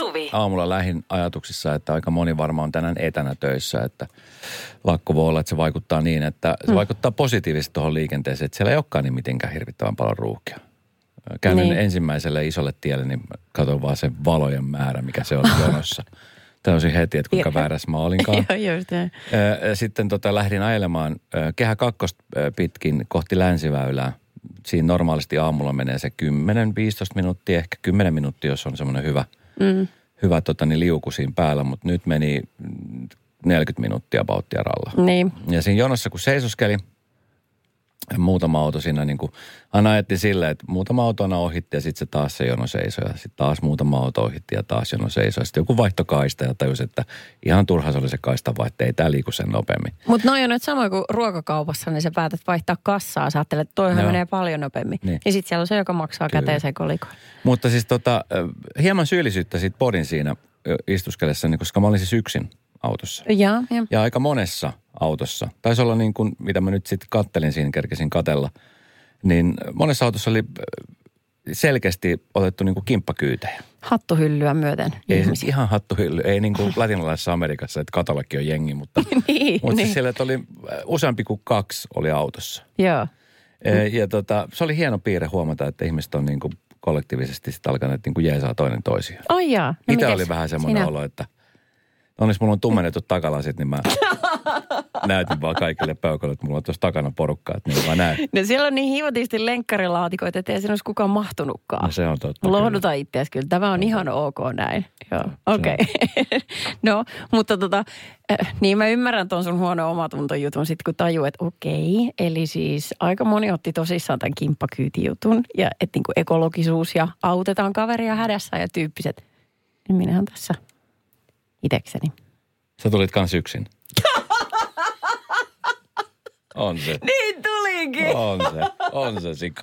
Suvi. aamulla lähin ajatuksissa, että aika moni varmaan on tänään etänä töissä, että lakko voi olla, että se vaikuttaa niin, että se vaikuttaa positiivisesti tuohon liikenteeseen, että siellä ei olekaan niin mitenkään hirvittävän paljon ruuhkia. Käyn Niin. ensimmäiselle isolle tielle, niin katson vaan sen valojen määrä, mikä se on jonossa. Täysin heti, että kuinka väärässä mä olinkaan. Joo, just näin. Ö, Sitten tota, lähdin ajelemaan kehä kakkosta pitkin kohti länsiväylää. Siinä normaalisti aamulla menee se 10-15 minuuttia, ehkä 10 minuuttia, jos on semmoinen hyvä, mm. hyvä tota, niin liuku siinä päällä. Mutta nyt meni mm, 40 minuuttia pauttia ralla. Niin. Ja siinä jonossa kun seisoskeli, muutama auto siinä niin kuin, aina ajettiin silleen, että muutama auto aina ohitti ja sitten se taas se jono seisoi ja sitten taas muutama auto ohitti ja taas jono seisoi. Sitten joku vaihtokaista ja tajusi, että ihan turha se oli se kaista vaihto, ei tämä liiku sen nopeammin. Mutta noin on nyt samoin kuin ruokakaupassa, niin sä päätät vaihtaa kassaa. Sä ajattelet, että toihan Joo. menee paljon nopeammin. Niin. Niin. Ja sitten siellä on se, joka maksaa Kyllä. käteisen kolikon. Mutta siis tota, hieman syyllisyyttä siitä podin siinä ö, istuskellessani, koska mä olin siis yksin autossa. Joo, joo. Ja aika monessa autossa. Taisi olla niin kuin, mitä mä nyt sitten kattelin siinä, kerkesin katella. Niin monessa autossa oli ö, selkeästi otettu niin kuin kimppakyytejä. Hattuhyllyä myöten Ei ihmisiä. ihan hattuhylly, ei niin kuin latinalaisessa Amerikassa, että katalogi on jengi, mutta, niin, mutta niin. siis siellä että oli ö, useampi kuin kaksi oli autossa. Joo. Mm. Ja tota, se oli hieno piirre huomata, että ihmiset on niin kuin kollektiivisesti sit alkaneet niin kuin jeesaa toinen toisiaan. Ai jaa. No mites oli vähän semmoinen sinä? olo, että onneksi mulla on tummennetut takalasit, niin mä näytin vaan kaikille peukoille, että mulla on tuossa takana porukkaa, että niin mä näen. No siellä on niin hiivotisti lenkkarilaatikoita, että ei siinä olisi kukaan mahtunutkaan. No se on totta. Lohduta itseäsi kyllä. Tämä on ihan ok näin. Joo, okei. Okay. no, mutta tota, äh, niin mä ymmärrän ton sun huono omatuntojutun sitten, kun tajuu, että okei. Eli siis aika moni otti tosissaan tämän kimppakyytijutun. Ja että niinku ekologisuus ja autetaan kaveria hädässä ja tyyppiset. Niin minähän tässä itekseni. Sä tulit kans yksin. On se. Niin tulikin. On se. On se sika.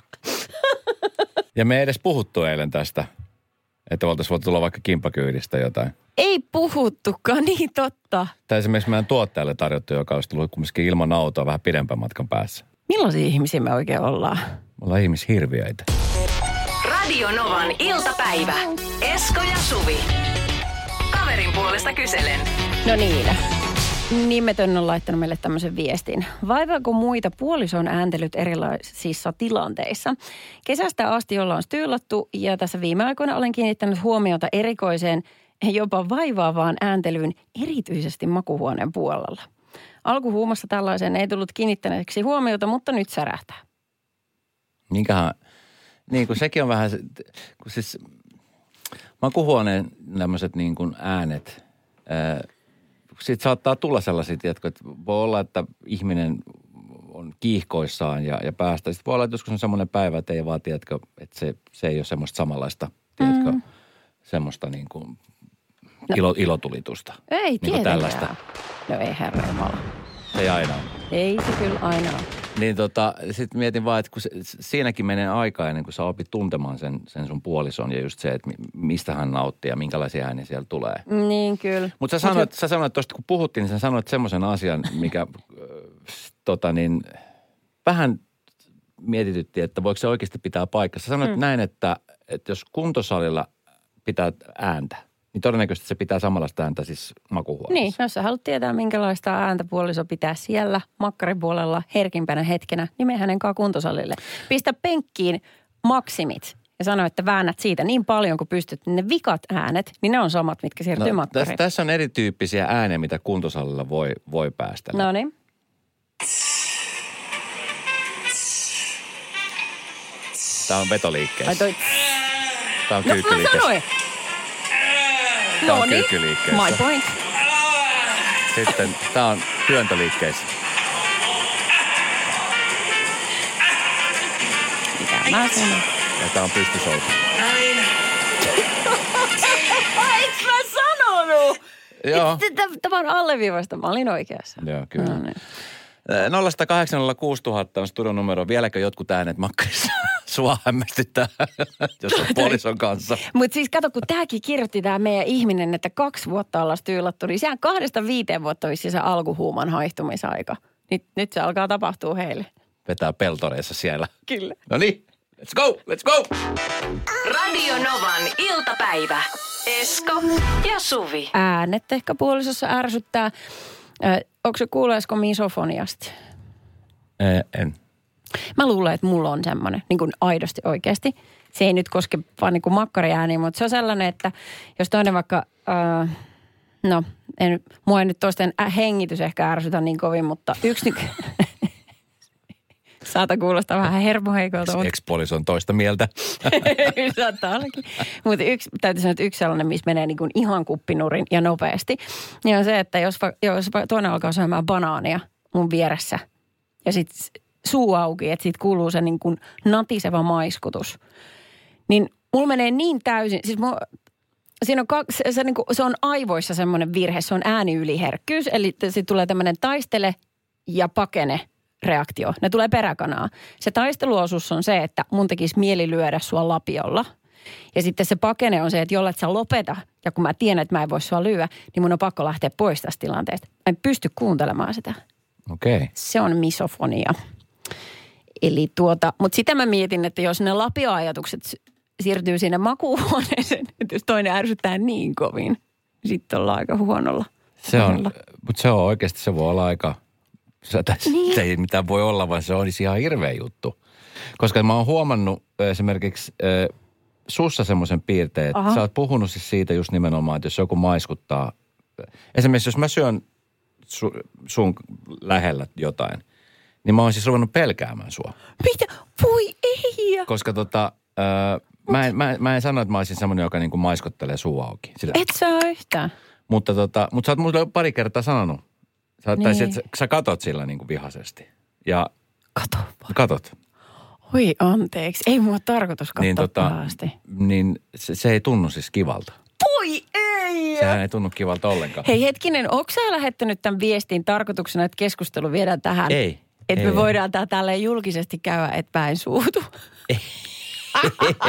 Ja me ei edes puhuttu eilen tästä, että oltaisiin voitu tulla vaikka kimppakyydistä jotain. Ei puhuttukaan, niin totta. Tai esimerkiksi meidän tuottajalle tarjottu, joka olisi tullut kumminkin ilman autoa vähän pidempän matkan päässä. Millaisia ihmisiä me oikein ollaan? Me ollaan ihmishirviöitä. Radio Novan iltapäivä. Esko ja Suvi. Puolesta kyselen. No niin. Nimetön on laittanut meille tämmöisen viestin. Vaivaako muita puolison ääntelyt erilaisissa tilanteissa? Kesästä asti ollaan styylattu ja tässä viime aikoina olen kiinnittänyt huomiota erikoiseen, jopa vaivaavaan ääntelyyn erityisesti makuhuoneen puolella. Alkuhuumassa tällaiseen ei tullut kiinnittäneeksi huomiota, mutta nyt särähtää. Minkähän, niin kuin sekin on vähän, se- kun siis makuhuoneen tämmöiset niin kuin äänet, siitä saattaa tulla sellaisia, tiedätkö, että voi olla, että ihminen on kiihkoissaan ja, ja päästä. Sitten voi olla, että joskus on semmoinen päivä, että ei vaan, tiedätkö, että se, se ei ole semmoista samanlaista, tiedätkö, mm. semmoista niin kuin no. ilo, ilotulitusta. Ei Niin tietenkään. tällaista. No ei herra Jumala. Se ei aina ole. Ei se kyllä aina ole. Niin tota, sitten mietin vaan, että kun se, siinäkin menee aikaa ennen kuin sä opit tuntemaan sen, sen sun puolison ja just se, että mi- mistä hän nauttii ja minkälaisia ääniä siellä tulee. Niin kyllä. Mutta sä sanoit, sä sanoit tuosta, kun puhuttiin, niin sä sanoit semmoisen asian, mikä tota niin, vähän mietitytti, että voiko se oikeasti pitää paikkaa. Sä sanoit hmm. näin, että, että jos kuntosalilla pitää ääntä, niin todennäköisesti se pitää samanlaista ääntä siis makuhuoneessa. Niin, jos sä haluat tietää, minkälaista ääntä puoliso pitää siellä makkarin puolella herkimpänä hetkenä, niin mene hänen kuntosalille. Pistä penkkiin maksimit ja sano, että väännät siitä niin paljon kuin pystyt. Ne vikat äänet, niin ne on samat, mitkä siirtyy no, No, tässä, makkariin. tässä on erityyppisiä ääniä, mitä kuntosalilla voi, voi päästä. No niin. Tämä on Ai vetoliikkeessä. toi... Tämä on No mä sanoin. Tämä on No niin. kyykkyliikkeessä. My point. Sitten tämä on työntöliikkeessä. Mitä mä sanon? Ja tämä on pystysoutu. Eiks mä sanonut? Joo. Tämä on alleviivasta. Mä olin oikeassa. Joo, kyllä. No niin. 0806000 on studion numero. Vieläkö jotkut äänet makkarissa sua hämmästyttää, jos on puolison kanssa? Mutta siis kato, kun tämäkin kirjoitti tämä meidän ihminen, että kaksi vuotta ollaan styylattu, niin sehän kahdesta viiteen vuotta olisi se alkuhuuman haihtumisaika. Nyt, nyt se alkaa tapahtua heille. Vetää peltoreissa siellä. Kyllä. No niin, let's go, let's go! Radio Novan iltapäivä. Esko ja Suvi. Äänet ehkä puolisossa ärsyttää. Ö, onko se kuuleesko misofoniasta? Ee, en. Mä luulen, että mulla on semmoinen, niin kuin aidosti oikeasti. Se ei nyt koske vaan niin kuin makkariääniä, mutta se on sellainen, että jos toinen vaikka, äh, no, en, mua ei nyt toisten hengitys ehkä ärsytä niin kovin, mutta yksi niin, saata kuulostaa vähän hermoheikolta, mutta on toista mieltä. Saattaa ollakin. Mutta yksi, täytyy sanoa, että yksi sellainen, missä menee niin kuin ihan kuppinurin ja nopeasti, niin on se, että jos, jos toinen alkaa syömään banaania mun vieressä ja sitten suu auki, että siitä kuuluu se niin kuin natiseva maiskutus, niin mulla menee niin täysin, siis mulla, Siinä on, kaksi, se, niin kuin, se on aivoissa semmoinen virhe, se on ääniyliherkkyys, eli sitten tulee tämmöinen taistele ja pakene reaktio. Ne tulee peräkanaa. Se taisteluosuus on se, että mun tekisi mieli lyödä sua lapiolla. Ja sitten se pakene on se, että jollet sä lopeta, ja kun mä tiedän, että mä en voi sua lyödä, niin mun on pakko lähteä pois tästä tilanteesta. Mä en pysty kuuntelemaan sitä. Okei. Okay. Se on misofonia. Eli tuota, mutta sitä mä mietin, että jos ne lapioajatukset siirtyy sinne makuuhuoneeseen, että jos toinen ärsyttää niin kovin, sitten ollaan aika huonolla. Se on, mutta se on oikeasti, se voi olla aika, se, Niin. se ei mitään voi olla, vaan se on ihan hirveä juttu. Koska mä oon huomannut esimerkiksi äh, sussa semmoisen piirteen, että Aha. sä oot puhunut siis siitä just nimenomaan, että jos joku maiskuttaa. Esimerkiksi jos mä syön su, sun lähellä jotain, niin mä oon siis ruvennut pelkäämään sua. Mitä? Voi ei! Koska tota, äh, mä, en, mä, mä en sano, että mä olisin semmoinen, joka niinku maiskottelee suu auki. Sillä, Et sä oo yhtään. mutta, tota, mutta sä oot mulle pari kertaa sanonut. Sä, niin. tai sit, sä, katot sillä niin kuin vihaisesti. Ja Kato vaan. katot. Oi anteeksi, ei mua tarkoitus katsoa Niin, tota, pahasti. niin se, se, ei tunnu siis kivalta. Voi ei! Sehän ei tunnu kivalta ollenkaan. Hei hetkinen, onko sä lähettänyt tämän viestin tarkoituksena, että keskustelu viedään tähän? Ei. Että ei, me voidaan tää tälleen julkisesti käydä, että mä en suutu.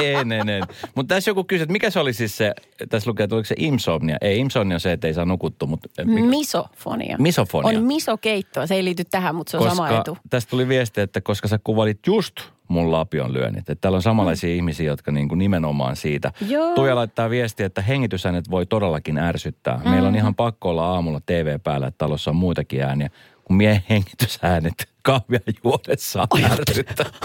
en, en, en. Mutta tässä joku kysyy, että mikä se oli siis se, tässä lukee, että oliko se insomnia? Ei, insomnia on se, että ei saa nukuttua, mutta mikä? Misofonia. Misofonia. On misokeittoa. Se ei liity tähän, mutta se on sama etu. tästä tuli viesti, että koska sä kuvalit just mun lapion lyönnit. Että täällä on samanlaisia ihmisiä, jotka niin kuin nimenomaan siitä. Joo. Tuija laittaa viestiä, että hengitysäänet voi todellakin ärsyttää. Meillä on ihan pakko olla aamulla TV päällä, että talossa on muitakin ääniä. Kun miehen hengitysäänet kahvia juodessaan ärsyttää.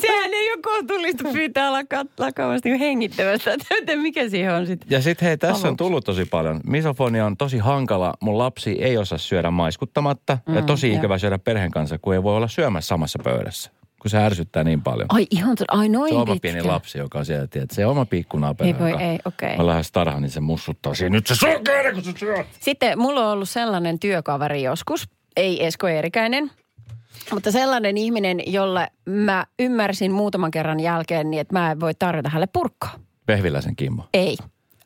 Sehän ei ole kohtuullista pyytää laka- lakavasti hengittämästä. Että mikä siihen on sitten? Ja sitten hei, tässä on tullut tosi paljon. Misofonia on tosi hankala. Mun lapsi ei osaa syödä maiskuttamatta. Mm, ja tosi ikävä syödä perheen kanssa, kun ei voi olla syömässä samassa pöydässä. Kun se ärsyttää niin paljon. Ai ihan, to- ai noin Se on oma pitkä. pieni lapsi, joka on siellä, tiedät, se oma pikkunapero, Ei voi, joka ei, okei. on lähes tarha, niin se mussuttaa siinä. Nyt se sokeri, kun se syöt. Sitten mulla on ollut sellainen työkaveri joskus, ei Esko Eerikäinen, mutta sellainen ihminen, jolle mä ymmärsin muutaman kerran jälkeen niin, että mä en voi tarjota hänelle purkkaa. Pehviläisen Kimmo. Ei.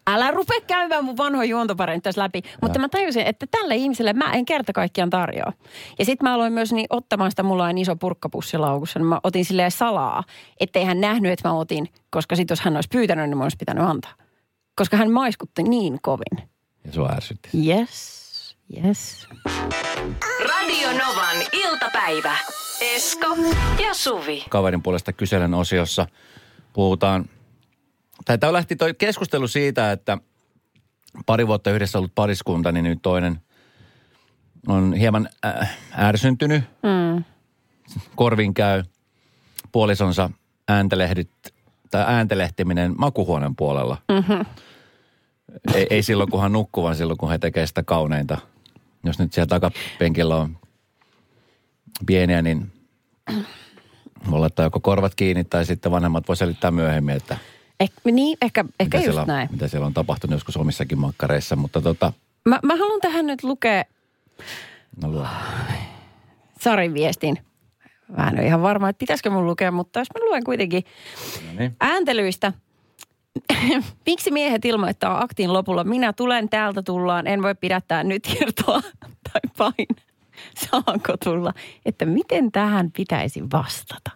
Älä rupea käymään mun vanhoja juontopareja tässä läpi. Mutta mä tajusin, että tälle ihmiselle mä en kerta kaikkiaan tarjoa. Ja sitten mä aloin myös niin ottamaan sitä, mulla on iso purkkapussi laukussa, niin mä otin silleen salaa, ettei hän nähnyt, että mä otin. Koska sitten jos hän olisi pyytänyt, niin mä olisi pitänyt antaa. Koska hän maiskutti niin kovin. Ja sua ärsytti. Yes, yes. Radio Novan iltapäivä. Esko ja Suvi. Kaverin puolesta kyselen osiossa puhutaan, tai tämä lähti toi keskustelu siitä, että pari vuotta yhdessä ollut pariskunta, niin nyt toinen on hieman äh, ärsyntynyt. Mm. Korvin käy puolisonsa ääntelehdit, tai ääntelehtiminen makuhuoneen puolella. Mm-hmm. Ei, ei silloin, kun hän nukkuu, vaan silloin, kun he tekee sitä kauneinta. Jos nyt siellä takapenkillä on pieniä, niin voi laittaa joko korvat kiinni tai sitten vanhemmat voi selittää myöhemmin, että Eh, niin, ehkä, ehkä mitä, just siellä on, näin. mitä siellä on tapahtunut joskus omissakin makkareissa. Mutta tota, Mä, mä haluan tähän nyt lukea no luo. Sarin viestin. Mä en ole ihan varma, että pitäisikö mun lukea, mutta jos mä luen kuitenkin No niin. ääntelyistä. Miksi miehet ilmoittaa aktin lopulla, minä tulen, täältä tullaan, en voi pidättää nyt irtoa tai paina. Saanko tulla? Että miten tähän pitäisi vastata?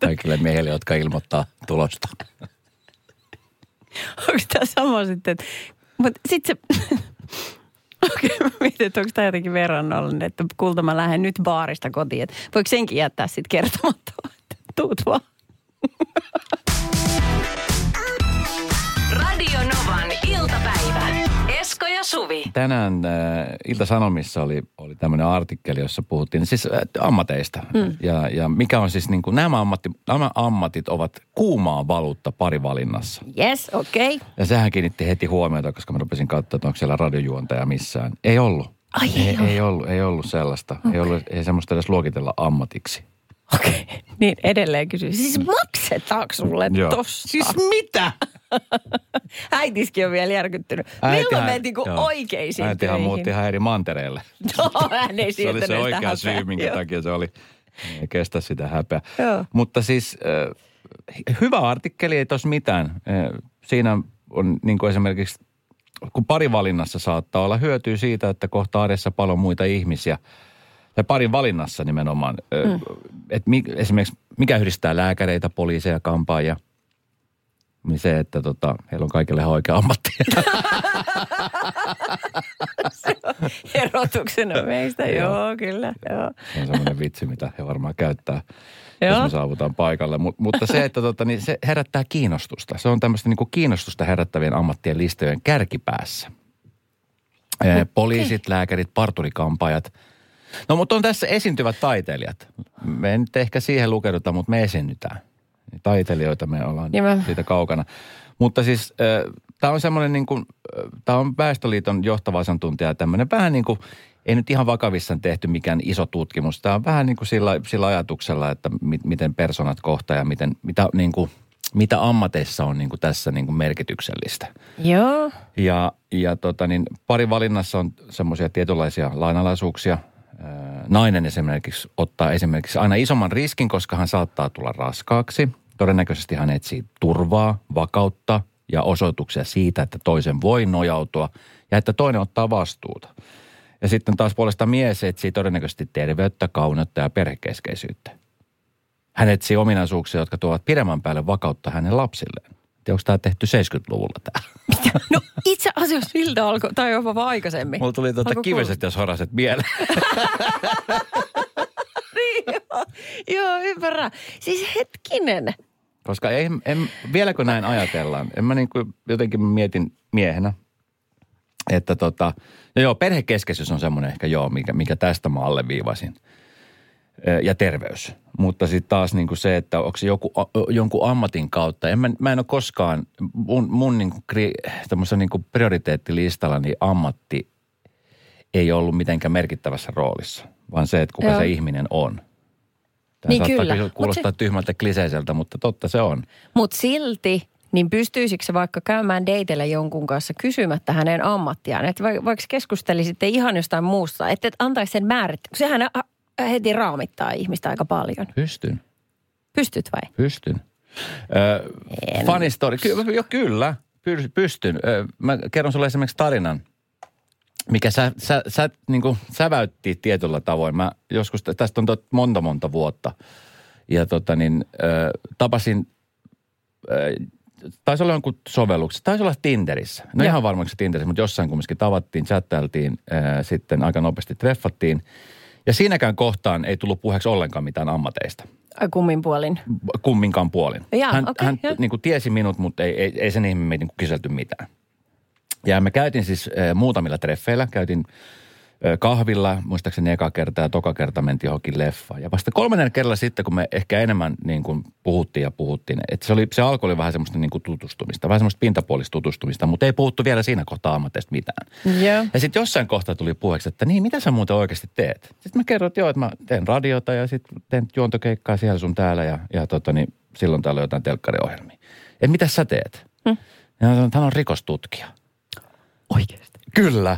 Kaikille miehille, jotka ilmoittaa tulosta. Onko tämä sama sitten? Mutta sitten se... Okei, mä mietin, että onko tämä jotenkin verrannollinen, että kulta mä lähden nyt baarista kotiin. Että voiko senkin jättää sitten kertomatta, että tuut vaan. Radio Novan. Esko ja Suvi. Tänään äh, Ilta-Sanomissa oli, oli tämmöinen artikkeli, jossa puhuttiin siis äh, ammateista. Mm. Ja, ja mikä on siis niin kuin, nämä, ammatti, nämä ammatit ovat kuumaa valuutta parivalinnassa. Yes, okei. Okay. Ja sehän kiinnitti heti huomiota, koska mä rupesin katsoa, että onko siellä radiojuontaja missään. Ei ollut. Ai, ei ei, ollut. ei ollut. Ei ollut sellaista. Okay. Ei, ollut, ei semmoista edes luokitella ammatiksi. Okei. Okay. Niin edelleen kysyn. Siis maksetaanko sulle Joo. tosta? Siis mitä? Äitiskin on vielä järkyttynyt. Milloin mentiin kuin oikeisiin Äitihän töihin? muutti ihan eri mantereelle. Joo, hän ei se oli se oikea syy, häpeää. minkä Joo. takia se oli. Ei kestä sitä häpeää. Joo. Mutta siis äh, hyvä artikkeli, ei tos mitään. Äh, siinä on niin kuin esimerkiksi, kun parivalinnassa saattaa olla hyötyä siitä, että kohta arjessa paljon muita ihmisiä. Tai parin valinnassa nimenomaan. Mm. Että mi, esimerkiksi mikä yhdistää lääkäreitä, poliiseja, kampaajia? Niin se, että tota, heillä on kaikille ihan oikea ammatti. Erotuksena meistä, joo, kyllä. Joo. Se on semmoinen vitsi, mitä he varmaan käyttää, Joo. jos me saavutaan paikalle. Mut, mutta se, että tota, niin se herättää kiinnostusta. Se on tämmöistä niin kuin kiinnostusta herättävien ammattien listojen kärkipäässä. Okay. Poliisit, lääkärit, parturikampaajat. No mutta on tässä esiintyvät taiteilijat. Me ei nyt ehkä siihen lukeuduta, mutta me esiinnytään. Taiteilijoita me ollaan Niin mä- siitä kaukana. Mutta siis tämä on semmoinen niin kuin, tämä on Väestöliiton johtava asiantuntija, tämmöinen vähän niin kuin, ei nyt ihan vakavissaan tehty mikään iso tutkimus. Tämä on vähän niin kuin sillä, sillä ajatuksella, että mi, miten personat kohtaa ja miten, mitä, niin kuin, mitä ammateissa on niin kuin tässä niin kuin merkityksellistä. Joo. Ja, ja tota niin, pari valinnassa on semmoisia tietynlaisia lainalaisuuksia. Nainen esimerkiksi ottaa esimerkiksi aina isomman riskin, koska hän saattaa tulla raskaaksi. Todennäköisesti hän etsii turvaa, vakautta ja osoituksia siitä, että toisen voi nojautua ja että toinen ottaa vastuuta. Ja sitten taas puolestaan mies etsii todennäköisesti terveyttä, kauneutta ja perhekeskeisyyttä. Hän etsii ominaisuuksia, jotka tuovat pidemmän päälle vakautta hänen lapsilleen. Tiedä, Onko tämä tehty 70-luvulla tämä? No itse asiassa siltä alkoi, tai jopa vaan aikaisemmin. Mulla tuli tuota kiveset ja soraset mieleen. Niin, joo. Joo, ymmärrän. Siis hetkinen. Koska ei, en, vieläkö näin ajatellaan? En mä niin kuin jotenkin mietin miehenä, että tota, no joo, perhekeskeisyys on semmoinen ehkä joo, mikä, mikä tästä mä alleviivasin. Ja terveys. Mutta sitten taas niin kuin se, että onko se joku, jonkun ammatin kautta. En mä, mä en ole koskaan, mun, mun niin kuin, niin kuin prioriteettilistalla niin ammatti ei ollut mitenkään merkittävässä roolissa, vaan se, että kuka Joo. se ihminen on. Tämä Niin saattaa kyllä. Mut kuulostaa tyhmältä kliseiseltä, mutta totta se on. Mutta silti, niin pystyisikö se vaikka käymään dateilla jonkun kanssa kysymättä hänen ammattiaan? Että va- vaikka keskustelisitte ihan jostain muusta, että et antaisi sen määrittää. Sehän heti raamittaa ihmistä aika paljon. Pystyn, Pystyt vai? pystyn. Ö, En. funny story, Ky- jo, kyllä, py- pystyn. Ö, mä kerron sulle esimerkiksi tarinan, mikä sä, sä, sä niin kuin säväytti tietyllä tavoin. Mä joskus, tästä on tot, monta monta vuotta. Ja tota niin, ö, tapasin, ö, taisi olla jonkun sovelluksessa, taisi olla Tinderissä. No Joo. ihan varmaksi Tinderissä, mutta jossain kumminkin tavattiin, chattailtiin, ö, sitten aika nopeasti treffattiin. Ja siinäkään kohtaan ei tullut puheeksi ollenkaan mitään ammateista kummin puolin. kumminkaan puolin. Jaa, hän okei, hän joo. niin kuin tiesi minut, mutta ei, ei, ei sen ihmeen niin kyselty mitään. Ja me käytiin siis äh, muutamilla treffeillä. Käytiin äh, kahvilla, muistaakseni eka kerta ja toka kerta mentiin johonkin leffaan. Ja vasta kolmannen kerralla sitten, kun me ehkä enemmän niin kuin puhuttiin ja puhuttiin, että se, oli, se alkoi oli vähän semmoista niin kuin tutustumista, vähän semmoista pintapuolista tutustumista, mutta ei puhuttu vielä siinä kohtaa ammateista mitään. Joo. Ja sitten jossain kohtaa tuli puheeksi, että niin, mitä sä muuten oikeasti teet? Sitten mä kerroin, että joo, että mä teen radiota ja sitten teen juontokeikkaa siellä sun täällä ja, ja tota, niin silloin täällä on jotain telkkariohjelmia. Että mitä sä teet? Hm. Ja mä sanoin, että hän on rikostutkija. Oikeasti. Kyllä.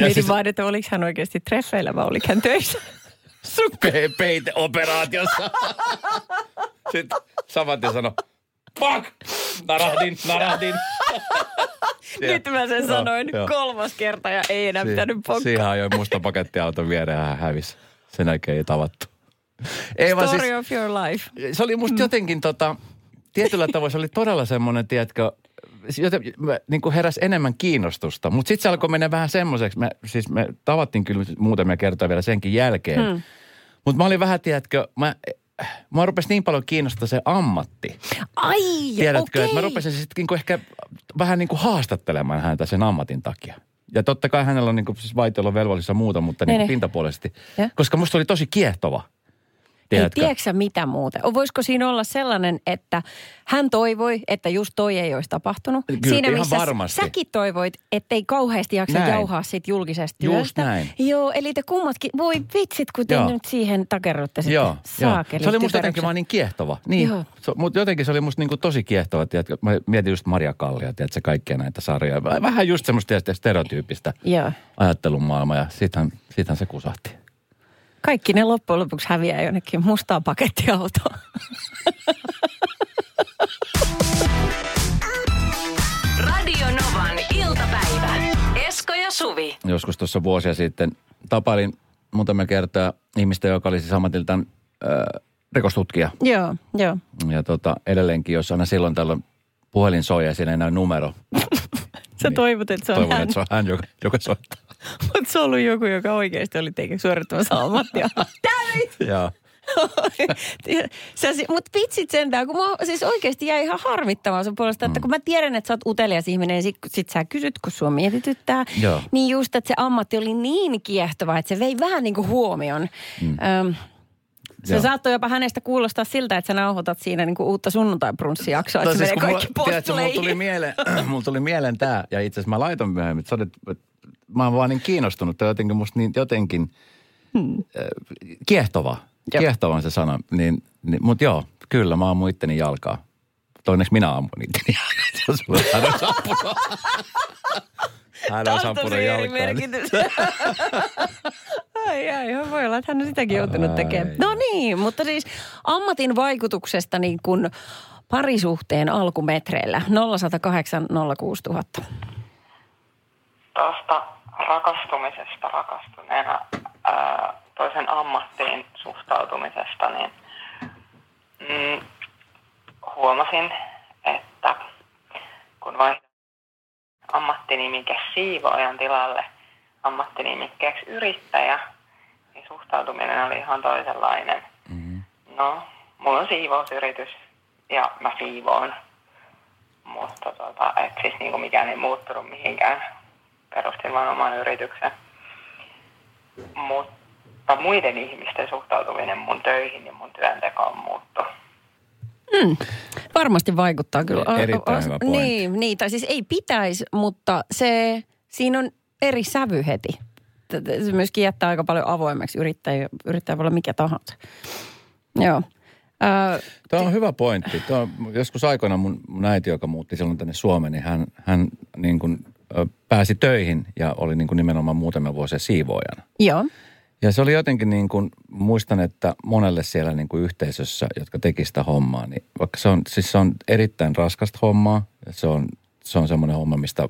Mietin siis... vaan, että oliko hän oikeasti treffeillä vai oliko hän töissä. pe- peiteoperaatiossa. sitten saman tien sanoi, fuck, narahdin, narahdin. Nyt mä sen sanoin joo. kolmas kerta ja ei enää pitänyt pokkaa. Siihen ajoi musta pakettiauton viereen ja hän hävisi. Sen jälkeen ei tavattu. Ei Story siis, of your life. se oli musta jotenkin tota, tietyllä tavoin se oli todella semmoinen, tiedätkö, joten mä, niin kuin heräsi enemmän kiinnostusta. Mutta sitten se alkoi mennä vähän semmoiseksi. Me, siis me tavattiin kyllä muutamia kertoja vielä senkin jälkeen. Hmm. Mutta mä olin vähän, tiedätkö, mä, mä rupesin niin paljon kiinnostaa se ammatti. Ai, Tiedätkö, okei. että mä rupesin sitten niinku ehkä vähän niin kuin haastattelemaan häntä sen ammatin takia. Ja totta kai hänellä on niin kuin, siis vaitiolovelvollisuus ja muuta, mutta niin Niin, niin. pintapuolisesti. Ja. Koska musta oli tosi kiehtova. Ei, Tiedätkö? tiedätkö sä mitä muuta? Voisiko siinä olla sellainen, että hän toivoi, että just toi ei olisi tapahtunut? Kyllä, siinä missä varmasti. säkin toivoit, ettei kauheasti jaksa Näin. jauhaa siitä julkisesta Just työstä. näin. Joo, eli te kummatkin, voi vitsit, kun te Joo. nyt siihen takerrutte sitten. Joo, joo. Saakeli Se oli musta jotenkin vaan niin kiehtova. Niin, Joo. mutta jotenkin se oli musta niin kuin tosi kiehtova. Tiedätkö? Mä mietin just Maria Kallia, tiedätkö, kaikkia näitä sarjoja. Väh- Vähän just semmoista tiedätkö, stereotyyppistä Joo. ajattelun maailmaa ja siitähän, siitähän se kusahti. Kaikki ne loppujen lopuksi häviää jonnekin mustaan pakettiautoon. Radio Novan iltapäivä. Esko ja Suvi. Joskus tuossa vuosia sitten tapailin muutamia kertaa ihmistä, joka oli siis ammatiltaan äh, rikostutkija. joo, joo. Ja tota, edelleenkin, jos aina silloin tällöin puhelin soi ja siinä ei näy numero. Sä toivot, että se on Toivon, hän. että se on hän, joka, joka soittaa. Mutta se on ollut joku, joka oikeasti oli teikä suorittamassa ammattia. Joo. Mutta vitsit sentään, kun mä siis oikeasti jäi ihan harmittamaan sun puolesta, että kun mä tiedän, että sä oot utelias ihminen, ja sit, sit sä kysyt, kun sua mietityttää, Joo. niin just, että se ammatti oli niin kiehtova, että se vei vähän niin kuin huomion. Mm. Öm, se Joo. saattoi jopa hänestä kuulostaa siltä, että sä nauhoitat siinä niin kuin uutta sunnuntai-brunssijaksoa, että se siis, menee kun kaikki mulla, tiedätkö, mulla tuli mieleen, mulla tuli mieleen tää, ja itse asiassa mä laitoin myöhemmin, että sä olet, että mä oon vaan niin kiinnostunut, tai jotenkin musta niin, jotenkin hmm. kiehtova, Joo. kiehtova on se sana, niin, niin mutta joo, kyllä mä ammun itteni jalkaa. Toinneksi minä ammun itteni jalkaa. Hän on sampunut. Jalkaan. ai, ai, voi olla, että hän on sitäkin joutunut Ai. tekemään. No niin, mutta siis ammatin vaikutuksesta niin kuin parisuhteen alkumetreillä 0108 06000. tuosta rakastumisesta rakastuneena ää, toisen ammattiin suhtautumisesta, niin mm, huomasin, että kun vaihdoin ammattinimike siivoojan tilalle ammattinimikkeeksi yrittäjä, niin suhtautuminen oli ihan toisenlainen. Mhm. No, mulla on siivousyritys ja mä siivoon. Mutta tota, et siis niinku mikään ei muuttunut mihinkään. Perustin vaan oman yrityksen. Mutta muiden ihmisten suhtautuminen mun töihin ja mun työntekoon muuttui. Varmasti vaikuttaa kyllä. E- Erittäin hyvä pointti. Niin, niin, tai siis ei pitäisi, mutta se, siinä on eri sävy heti. Se myöskin jättää aika paljon avoimeksi. Yrittäjä, yrittäjä voi olla mikä tahansa. Joo. Tuo on hyvä pointti. Tuo on, joskus aikoina mun, mun äiti, joka muutti silloin tänne Suomeen, niin hän, hän niin kuin, pääsi töihin ja oli niin kuin nimenomaan muutamia vuosia siivoojana. joo. Ja se oli jotenkin niin kuin, muistan, että monelle siellä niin kuin yhteisössä, jotka teki sitä hommaa, niin vaikka se on, siis se on erittäin raskasta hommaa, se on, se on semmoinen homma, mistä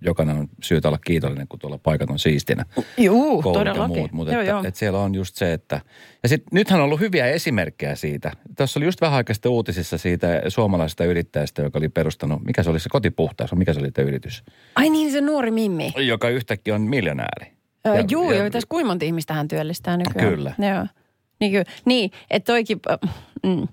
jokainen on syytä olla kiitollinen, kun tuolla paikat on siistinä. Juu, koulut ja todellakin. muut, mutta joo, että, joo. että siellä on just se, että... Ja sitten nythän on ollut hyviä esimerkkejä siitä. Tässä oli just vähän aikaa sitten uutisissa siitä suomalaisesta yrittäjästä, joka oli perustanut, mikä se oli se kotipuhtaus, mikä se oli tämä yritys, Ai niin, se nuori Mimmi. joka yhtäkkiä on miljonääri. Ö, Ja- juu, ja- joo, tässä kuinka monta ihmistä hän työllistää nykyään. Kyllä. Joo. Niin, kyllä. niin että toikin, mm,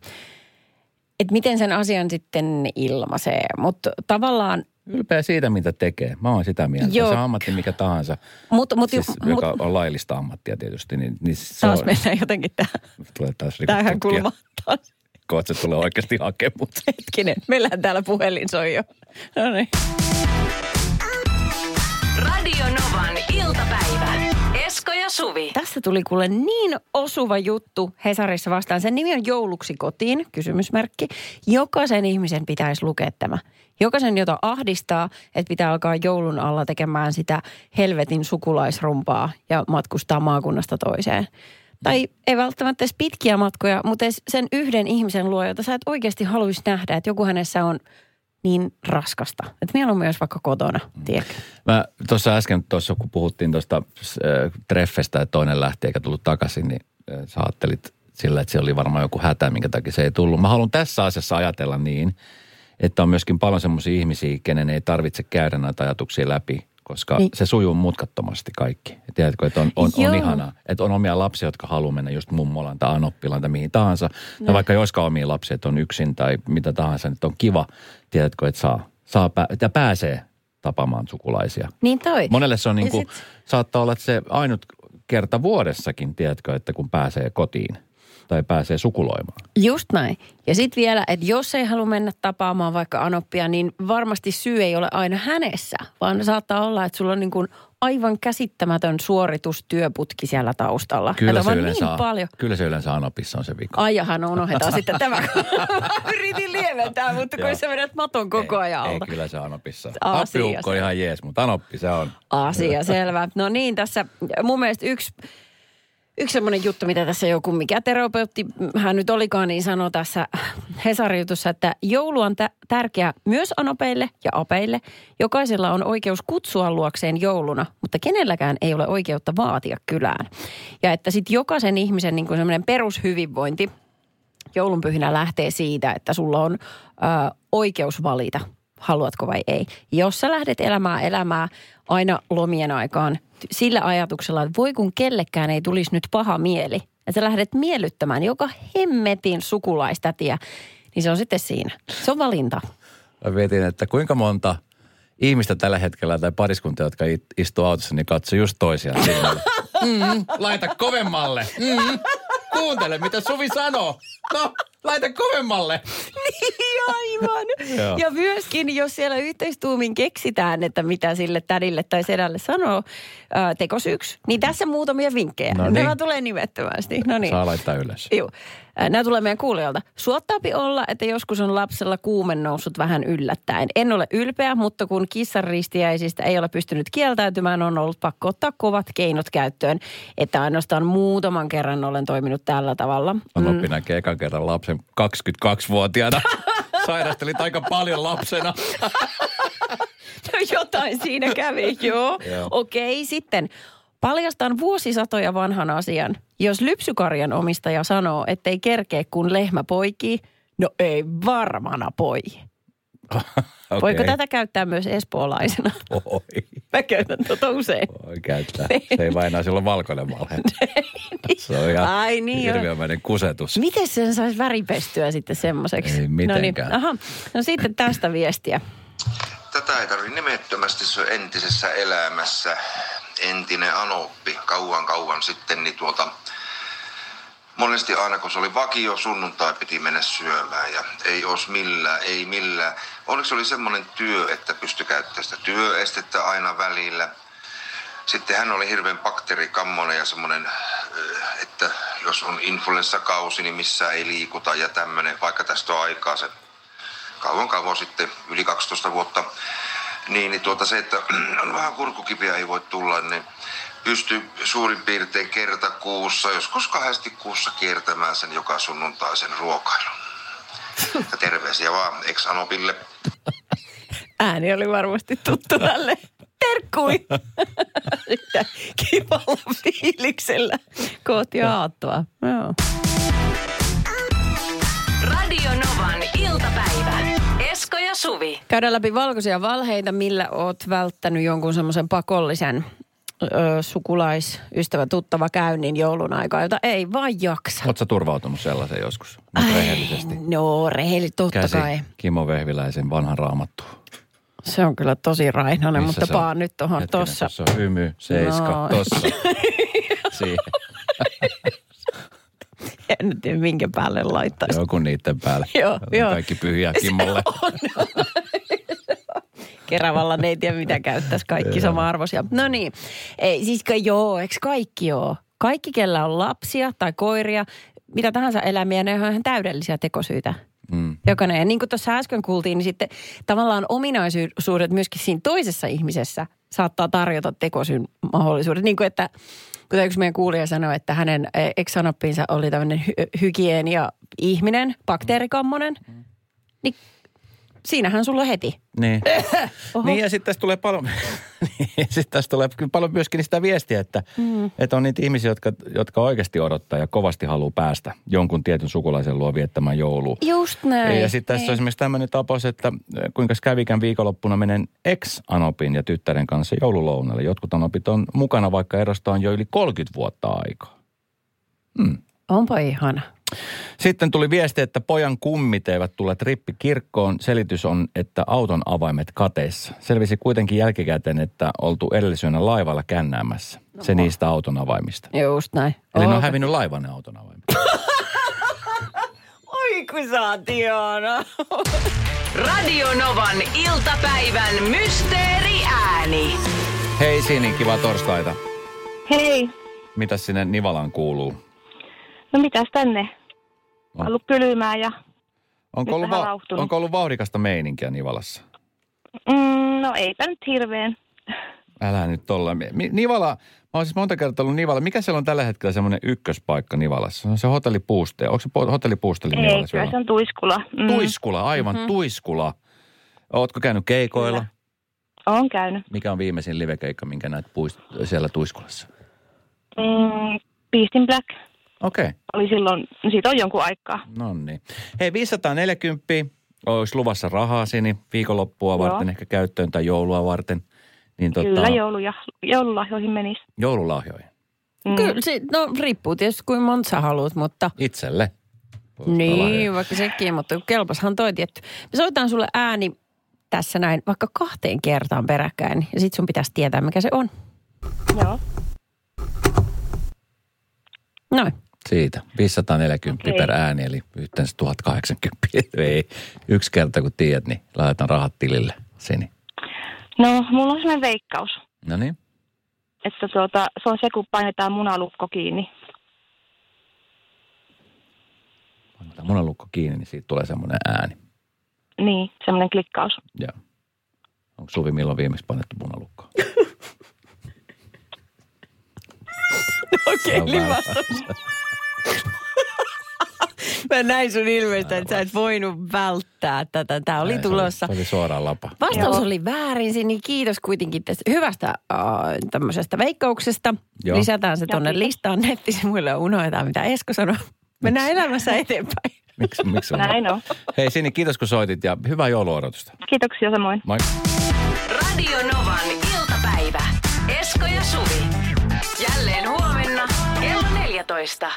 että miten sen asian sitten ilmaisee. Mutta tavallaan, Ylpeä siitä, mitä tekee. Mä oon sitä mieltä. Joo. Se ammatti mikä tahansa, mutta mut, siis, mut, joka on laillista ammattia tietysti, niin, niin se taas on, mennään jotenkin tähän, tulee taas tähän kulmaan taas. Koet, se tulee oikeasti hakemaan mut. Hetkinen, meillähän täällä puhelin soi jo. No niin. Radio Novan iltapäivä. Esko ja Suvi. Tässä tuli kuule niin osuva juttu Hesarissa vastaan. Sen nimi on Jouluksi kotiin, kysymysmerkki. Jokaisen ihmisen pitäisi lukea tämä. Jokaisen, jota ahdistaa, että pitää alkaa joulun alla tekemään sitä helvetin sukulaisrumpaa ja matkustaa maakunnasta toiseen. Tai ei välttämättä edes pitkiä matkoja, mutta edes sen yhden ihmisen luo, jota sä et oikeasti haluaisi nähdä, että joku hänessä on niin raskasta. Että mieluummin myös vaikka kotona, tiedätkö? Mä tuossa äsken, tuossa kun puhuttiin tuosta äh, treffestä, että toinen lähti eikä tullut takaisin, niin äh, sä ajattelit sillä, että se oli varmaan joku hätä, minkä takia se ei tullut. Mä haluan tässä asiassa ajatella niin, että on myöskin paljon semmoisia ihmisiä, kenen ei tarvitse käydä näitä ajatuksia läpi, koska Niin. se sujuu mutkattomasti kaikki. Ja tiedätkö, että on, on, Joo. on ihanaa, että on omia lapsia, jotka haluaa mennä just mummolaan tai anoppilaan tai mihin tahansa. Ja vaikka olisikaan omia lapsia, että on yksin tai mitä tahansa, niin on kiva, tiedätkö, että saa, saa pää, että pääsee tapaamaan sukulaisia. Niin toi. Monelle se on niin kuin, sit- saattaa olla, että se ainut kerta vuodessakin, tiedätkö, että kun pääsee kotiin tai pääsee sukuloimaan. Just näin. Ja sitten vielä, että jos ei halua mennä tapaamaan vaikka Anoppia, niin varmasti syy ei ole aina hänessä, vaan saattaa olla, että sulla on niin kuin aivan käsittämätön suoritustyöputki siellä taustalla. Kyllä se, yleensä, niin paljon. kyllä se yleensä Anopissa on se vika. Ai jaha, no unohdetaan sitten tämä. Yritin lieventää, mutta kun sä vedät maton koko ajan ei, alta. ei, kyllä se Anopissa. Appiukko ihan jees, mutta Anoppi se on. Asia, selvä. No niin, tässä mun mielestä yksi, yksi semmoinen juttu, mitä tässä joku, mikä terapeutti hän nyt olikaan, niin sanoi tässä Hesari-jutussa, että joulu on tä- tärkeä myös anopeille ja apeille. Jokaisella on oikeus kutsua luokseen jouluna, mutta kenelläkään ei ole oikeutta vaatia kylään. Ja että sitten jokaisen ihmisen niin semmoinen perushyvinvointi joulunpyhinä lähtee siitä, että sulla on ö, oikeus valita, haluatko vai ei. Jos sä lähdet elämään elämää aina lomien aikaan sillä ajatuksella, että voi kun kellekään ei tulisi nyt paha mieli, ja sä lähdet miellyttämään joka hemmetin sukulaistätiä, niin se on sitten siinä. Se on valinta. Mä mietin, että kuinka monta ihmistä tällä hetkellä tai pariskunta, jotka istuu autossa, niin katsoo just toisiaan silmällä. Mm, laita kovemmalle. Mm, kuuntele, mitä Suvi sanoo. No, laita kovemmalle. Aivan. Ja myöskin, jos siellä yhteistuumin keksitään, että mitä sille tädille tai sedälle sanoo ää, tekosyyksi, niin tässä muutamia vinkkejä. No niin. Nämä tulee nimettömästi. No niin. Saa laittaa ylös. Joo. Nämä tulee meidän kuulijoilta. Suottaapi olla, että joskus on lapsella kuumen noussut vähän yllättäen. En ole ylpeä, mutta kun kissan ristiäisistä ei ole pystynyt kieltäytymään, on ollut pakko ottaa kovat keinot käyttöön. Että ainoastaan muutaman kerran olen toiminut tällä tavalla. Anoppi näkee ekan kerran lapsen 22-vuotiaana. Sairastelit aika paljon lapsena. No jotain siinä kävi, joo. Joo. Okei, sitten paljastan vuosisatoja vanhan asian. Jos lypsykarjan omistaja sanoo, ettei kerkeä kun lehmä poikii, no ei varmana poi. Okay. Voiko tätä käyttää myös espoolaisena? Oi, Mä käytän tota usein. voi käyttää. Se ei vain enää silloin valkoinen valhe. Se on ihan Ai niin, hirviömäinen kusetus. Miten sen saisi väripestyä sitten semmoiseksi? Ei mitenkään. No, niin. Aha. no sitten tästä viestiä. Tätä ei tarvitse nimettömästi, se entisessä elämässä. Entinen anoppi, kauan kauan sitten, niin tuota, monesti aina kun se oli vakio sunnuntai piti mennä syömään ja ei os millään, ei millään. Onneksi oli semmoinen työ, että pystyi käyttämään sitä työestettä aina välillä. Sitten hän oli hirveän bakteerikammonen ja semmoinen, äh, että jos on influenssakausi, niin missä ei liikuta ja tämmöinen, vaikka tästä on aikaa se kauan kauan sitten, yli 12 vuotta, niin, niin tuota se, että on vähän kurkukipiä ei voi tulla, niin pystyy suurin piirtein kerta kuussa, joskus kahdesti kuussa kiertämään sen joka sunnuntaisen ruokailun. Ja terveisiä vaan ex-Anopille. Ääni oli varmasti tuttu tälle. Terkkui! Kivalla fiiliksellä kohti aattoa. Joo. Radio Novan iltapäivä. Esko ja Suvi. Käydään läpi valkoisia valheita, millä oot välttänyt jonkun semmoisen pakollisen ö, sukulais, ystävä, tuttava käynnin joulun aikaa, jota ei vaan jaksa. Oletko turvautunut sellaiseen joskus? Nyt rehellisesti. No, rehelli, totta Käsi kai. Kimo Vehviläisen vanhan raamattu. Se on kyllä tosi raihnainen, Missä mutta se on? paan nyt tuohon tossa. Tossa on hymy, seiska, No. tossa. Siihen. En tiedä, minkä päälle laittaisi. Joku niiden päälle. Joo, On joo. Kaikki pyhiä Kimmolle. Keravalla ne ei tiedä, mitä käyttäisi. Kaikki sama-arvoisia. No niin. Ei, siis joo, eikö kaikki joo? Kaikki, kellä on lapsia tai koiria, mitä tahansa elämiä, ne on ihan täydellisiä tekosyitä. Mm. Jokainen. Ja niin kuin tuossa äsken kuultiin, niin sitten tavallaan ominaisuudet myöskin siinä toisessa ihmisessä saattaa tarjota tekosyyn mahdollisuudet. Niin kuin että, kuten yksi meidän kuulija sanoi, että hänen ex-anoppinsa oli tämmöinen hy- hygienia-ihminen, bakteerikammonen. Niin siinähän sulla heti. Niin. niin ja sitten tässä tulee paljon, niin, sitten tässä tulee kyllä paljon myöskin sitä viestiä, että, mm. että on niitä ihmisiä, jotka, jotka oikeasti odottaa ja kovasti haluaa päästä jonkun tietyn sukulaisen luo viettämään joulua. Just näin. Ja sitten tässä on esimerkiksi tämmöinen tapaus, että kuinka kävikään viikonloppuna menen ex-anopin ja tyttären kanssa joululounalle. Jotkut anopit on mukana, vaikka erosta on jo yli 30 vuotta aikaa. Hmm. Onpa ihana. Sitten tuli viesti, että pojan kummit eivät tule trippi kirkkoon. Selitys on, että auton avaimet kateissa. Selvisi kuitenkin jälkikäteen, että oltu edellisyönä laivalla kännäämässä. No. Se niistä auton avaimista. Just näin. Eli ne on hävinnyt laivan ne auton avaimet. Oi kun. Radio Novan iltapäivän mysteeriääni. Hei Sini, kiva torstaita. Hei. Mitäs sinne Nivalaan kuuluu? No mitäs tänne? On. Ollut kylmää ja... Onko ollut, va- onko ollut vauhdikasta meininkiä Nivalassa? Mm, no eipä nyt hirveän. Älä nyt tolla. Mi- Nivala, mä oon siis monta kertaa ollut Nivala. Mikä siellä on tällä hetkellä semmoinen ykköspaikka Nivalassa? Se on se hotelli Puuste. Onko se hotelli Puusteli Ei, Nivalassa? kyllä se on Tuiskula. Mm, Tuiskula, aivan mm-hmm. Tuiskula. Ootko käynyt keikoilla? Kyllä. On käynyt. Mikä on viimeisin livekeikka, minkä näet puist- siellä Tuiskulassa? Mm, Beast in Black Okei, okay. oli silloin, siitä on jonkun aikaa. no niin. Hei, 540 olisi luvassa rahaa Sini viikonloppua Joo. varten, ehkä käyttöön tai joulua varten. Niin tota, Kyllä jouluja, joululahjoihin menisi. joululahjoihin. Mm. Kyllä, se, no riippuu tietysti kuin monta sä haluat, mutta... Itselle. Niin, vaikka sekin, mutta kelpashan toi tietty. Me soitan sulle ääni tässä näin vaikka kahteen kertaan peräkkäin ja sit sun pitäisi tietää, mikä se on. Joo. No Noin. Siitä. 540 Okei. per ääni, eli yhteensä 1080. Ei, yksi kerta kun tiedät, niin laitan rahat tilille. Sini. No, mulla on sellainen veikkaus, No niin. että tuota, se on se, kun painetaan munalukko kiinni. Annetaan munalukko kiinni, niin siitä tulee semmoinen ääni. Niin, semmoinen klikkaus. Joo. Onko Suvi milloin viimeksi painettu munalukkoa? Okei, on eli vähän- vastaus. Mä näin sun ilmeistä, että sä et voinut välttää tätä. Tämä oli Näin, se tulossa. Se oli suoraan lapa. Vastaus Joo. oli väärin, niin kiitos kuitenkin tästä hyvästä äh, tämmöisestä veikkauksesta. Joo. Lisätään se kiitos. listaan nettisivuille ja unohdetaan, mitä Esko sanoi. Mennään elämässä eteenpäin. Miksi, miksi on? Näin on. Hei Sini, kiitos kun soitit ja hyvää jouluodotusta. Kiitoksia samoin. Moi. Radio Novan iltapäivä. Esko ja Suvi. Jälleen huomenna kello 14.